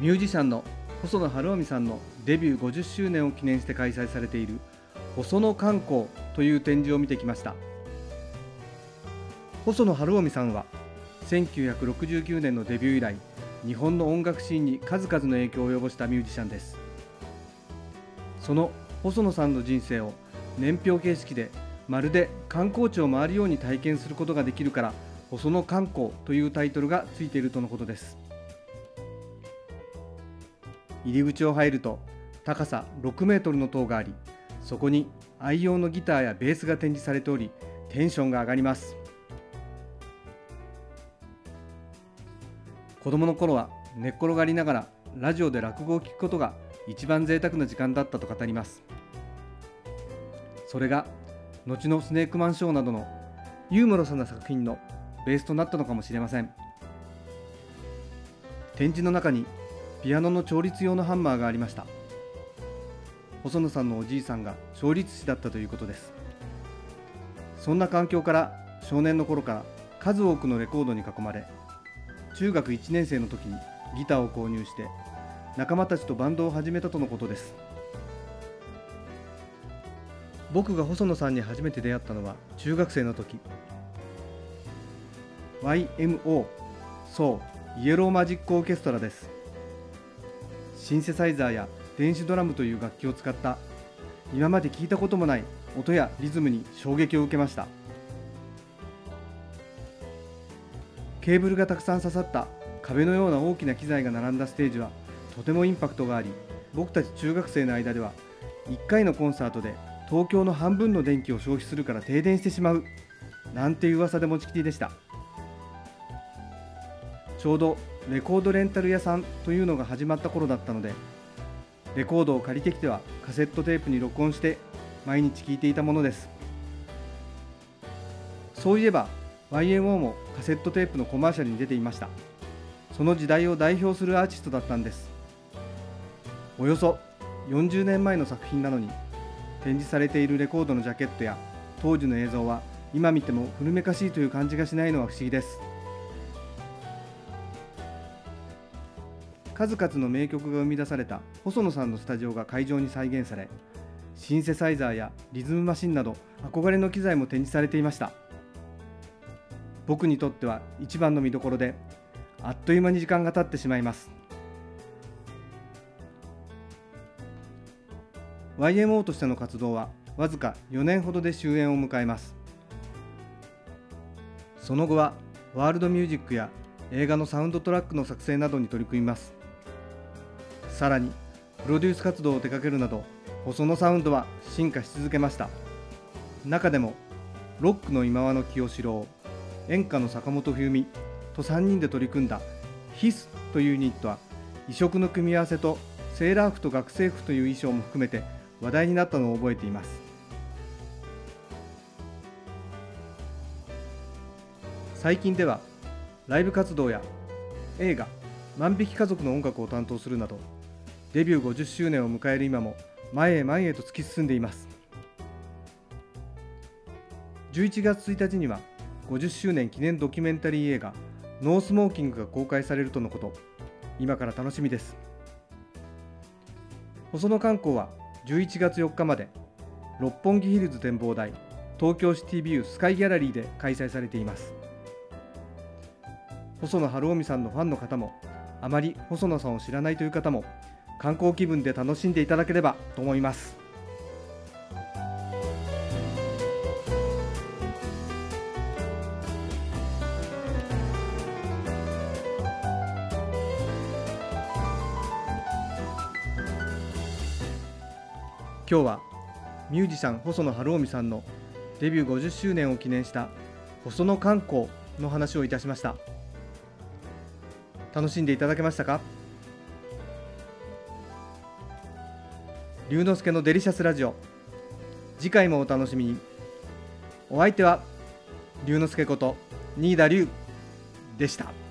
ミュージシャンの細野晴臣さんのデビュー50周年を記念して開催されている細野観光という展示を見てきました。細野晴臣さんは1969年のデビュー以来日本の音楽シーンに数々の影響を及ぼしたミュージシャンです。その細野さんの人生を年表形式でまるで観光地を回るように体験することができるから細野観光というタイトルがついているとのことです。入り口を入ると高さ6メートルの塔がありそこに愛用のギターやベースが展示されておりテンションが上がります。子供の頃は寝っ転がりながらラジオで落語を聞くことが一番贅沢な時間だったと語ります。それが後のスネークマンショーなどのユーモラスな作品のベースとなったのかもしれません。展示の中にピアノの調律用のハンマーがありました。細野さんのおじいさんが調律師だったということです。そんな環境から少年の頃から数多くのレコードに囲まれ中学1年生の時にギターを購入して仲間たちとバンドを始めたとのことです。僕が細野さんに初めて出会ったのは中学生の時。YMO そうイエローマジックオーケストラです。シンセサイザーや電子ドラムという楽器を使った。今まで聞いたこともない音やリズムに衝撃を受けました。ケーブルがたくさん刺さった。壁のような大きな機材が並んだステージはとてもインパクトがあり僕たち中学生の間では1回のコンサートで東京の半分の電気を消費するから停電してしまう。なんていう噂で持ちきりでした。ちょうどレコードレンタル屋さんというのが始まった頃だったのでレコードを借りてきてはカセットテープに録音して毎日聴いていたものです。そういえば YMO もカセットテープのコマーシャルに出ていました。その時代を代表するアーティストだったんです。およそ40年前の作品なのに展示されているレコードのジャケットや当時の映像は今見ても古めかしいという感じがしないのは不思議です。数々の名曲が生み出された細野さんのスタジオが会場に再現されシンセサイザーやリズムマシンなど憧れの機材も展示されていました。僕にとっては一番の見どころであっという間に時間が経ってしまいます。YMO としての活動はわずか4年ほどで終焉を迎えます。その後はワールドミュージックや映画のサウンドトラックの作成などに取り組みます。さらにプロデュース活動を手掛けるなど細野サウンドは進化し続けました。中でもロックの今和の清志郎演歌の坂本冬美と3人で取り組んだヒスというユニットは異色の組み合わせとセーラー服と学生服という衣装も含めて話題になったのを覚えています。最近ではライブ活動や映画「万引き家族」の音楽を担当するなどデビュー50周年を迎える今も前へ前へと突き進んでいます。11月1日には50周年記念ドキュメンタリー映画「ノースモーキング」が公開されるとのこと。今から楽しみです。細野観光は11月4日まで六本木ヒルズ展望台東京シティビュースカイギャラリーで開催されています。細野晴臣さんのファンの方もあまり細野さんを知らないという方も観光気分で楽しんでいただければと思います。今日はミュージシャン細野晴臣さんのデビュー50周年を記念した細野観光の話をいたしました。楽しんでいただけましたか？龍之介のデリシャスラジオ。次回もお楽しみに。お相手は龍之介こと新田龍でした。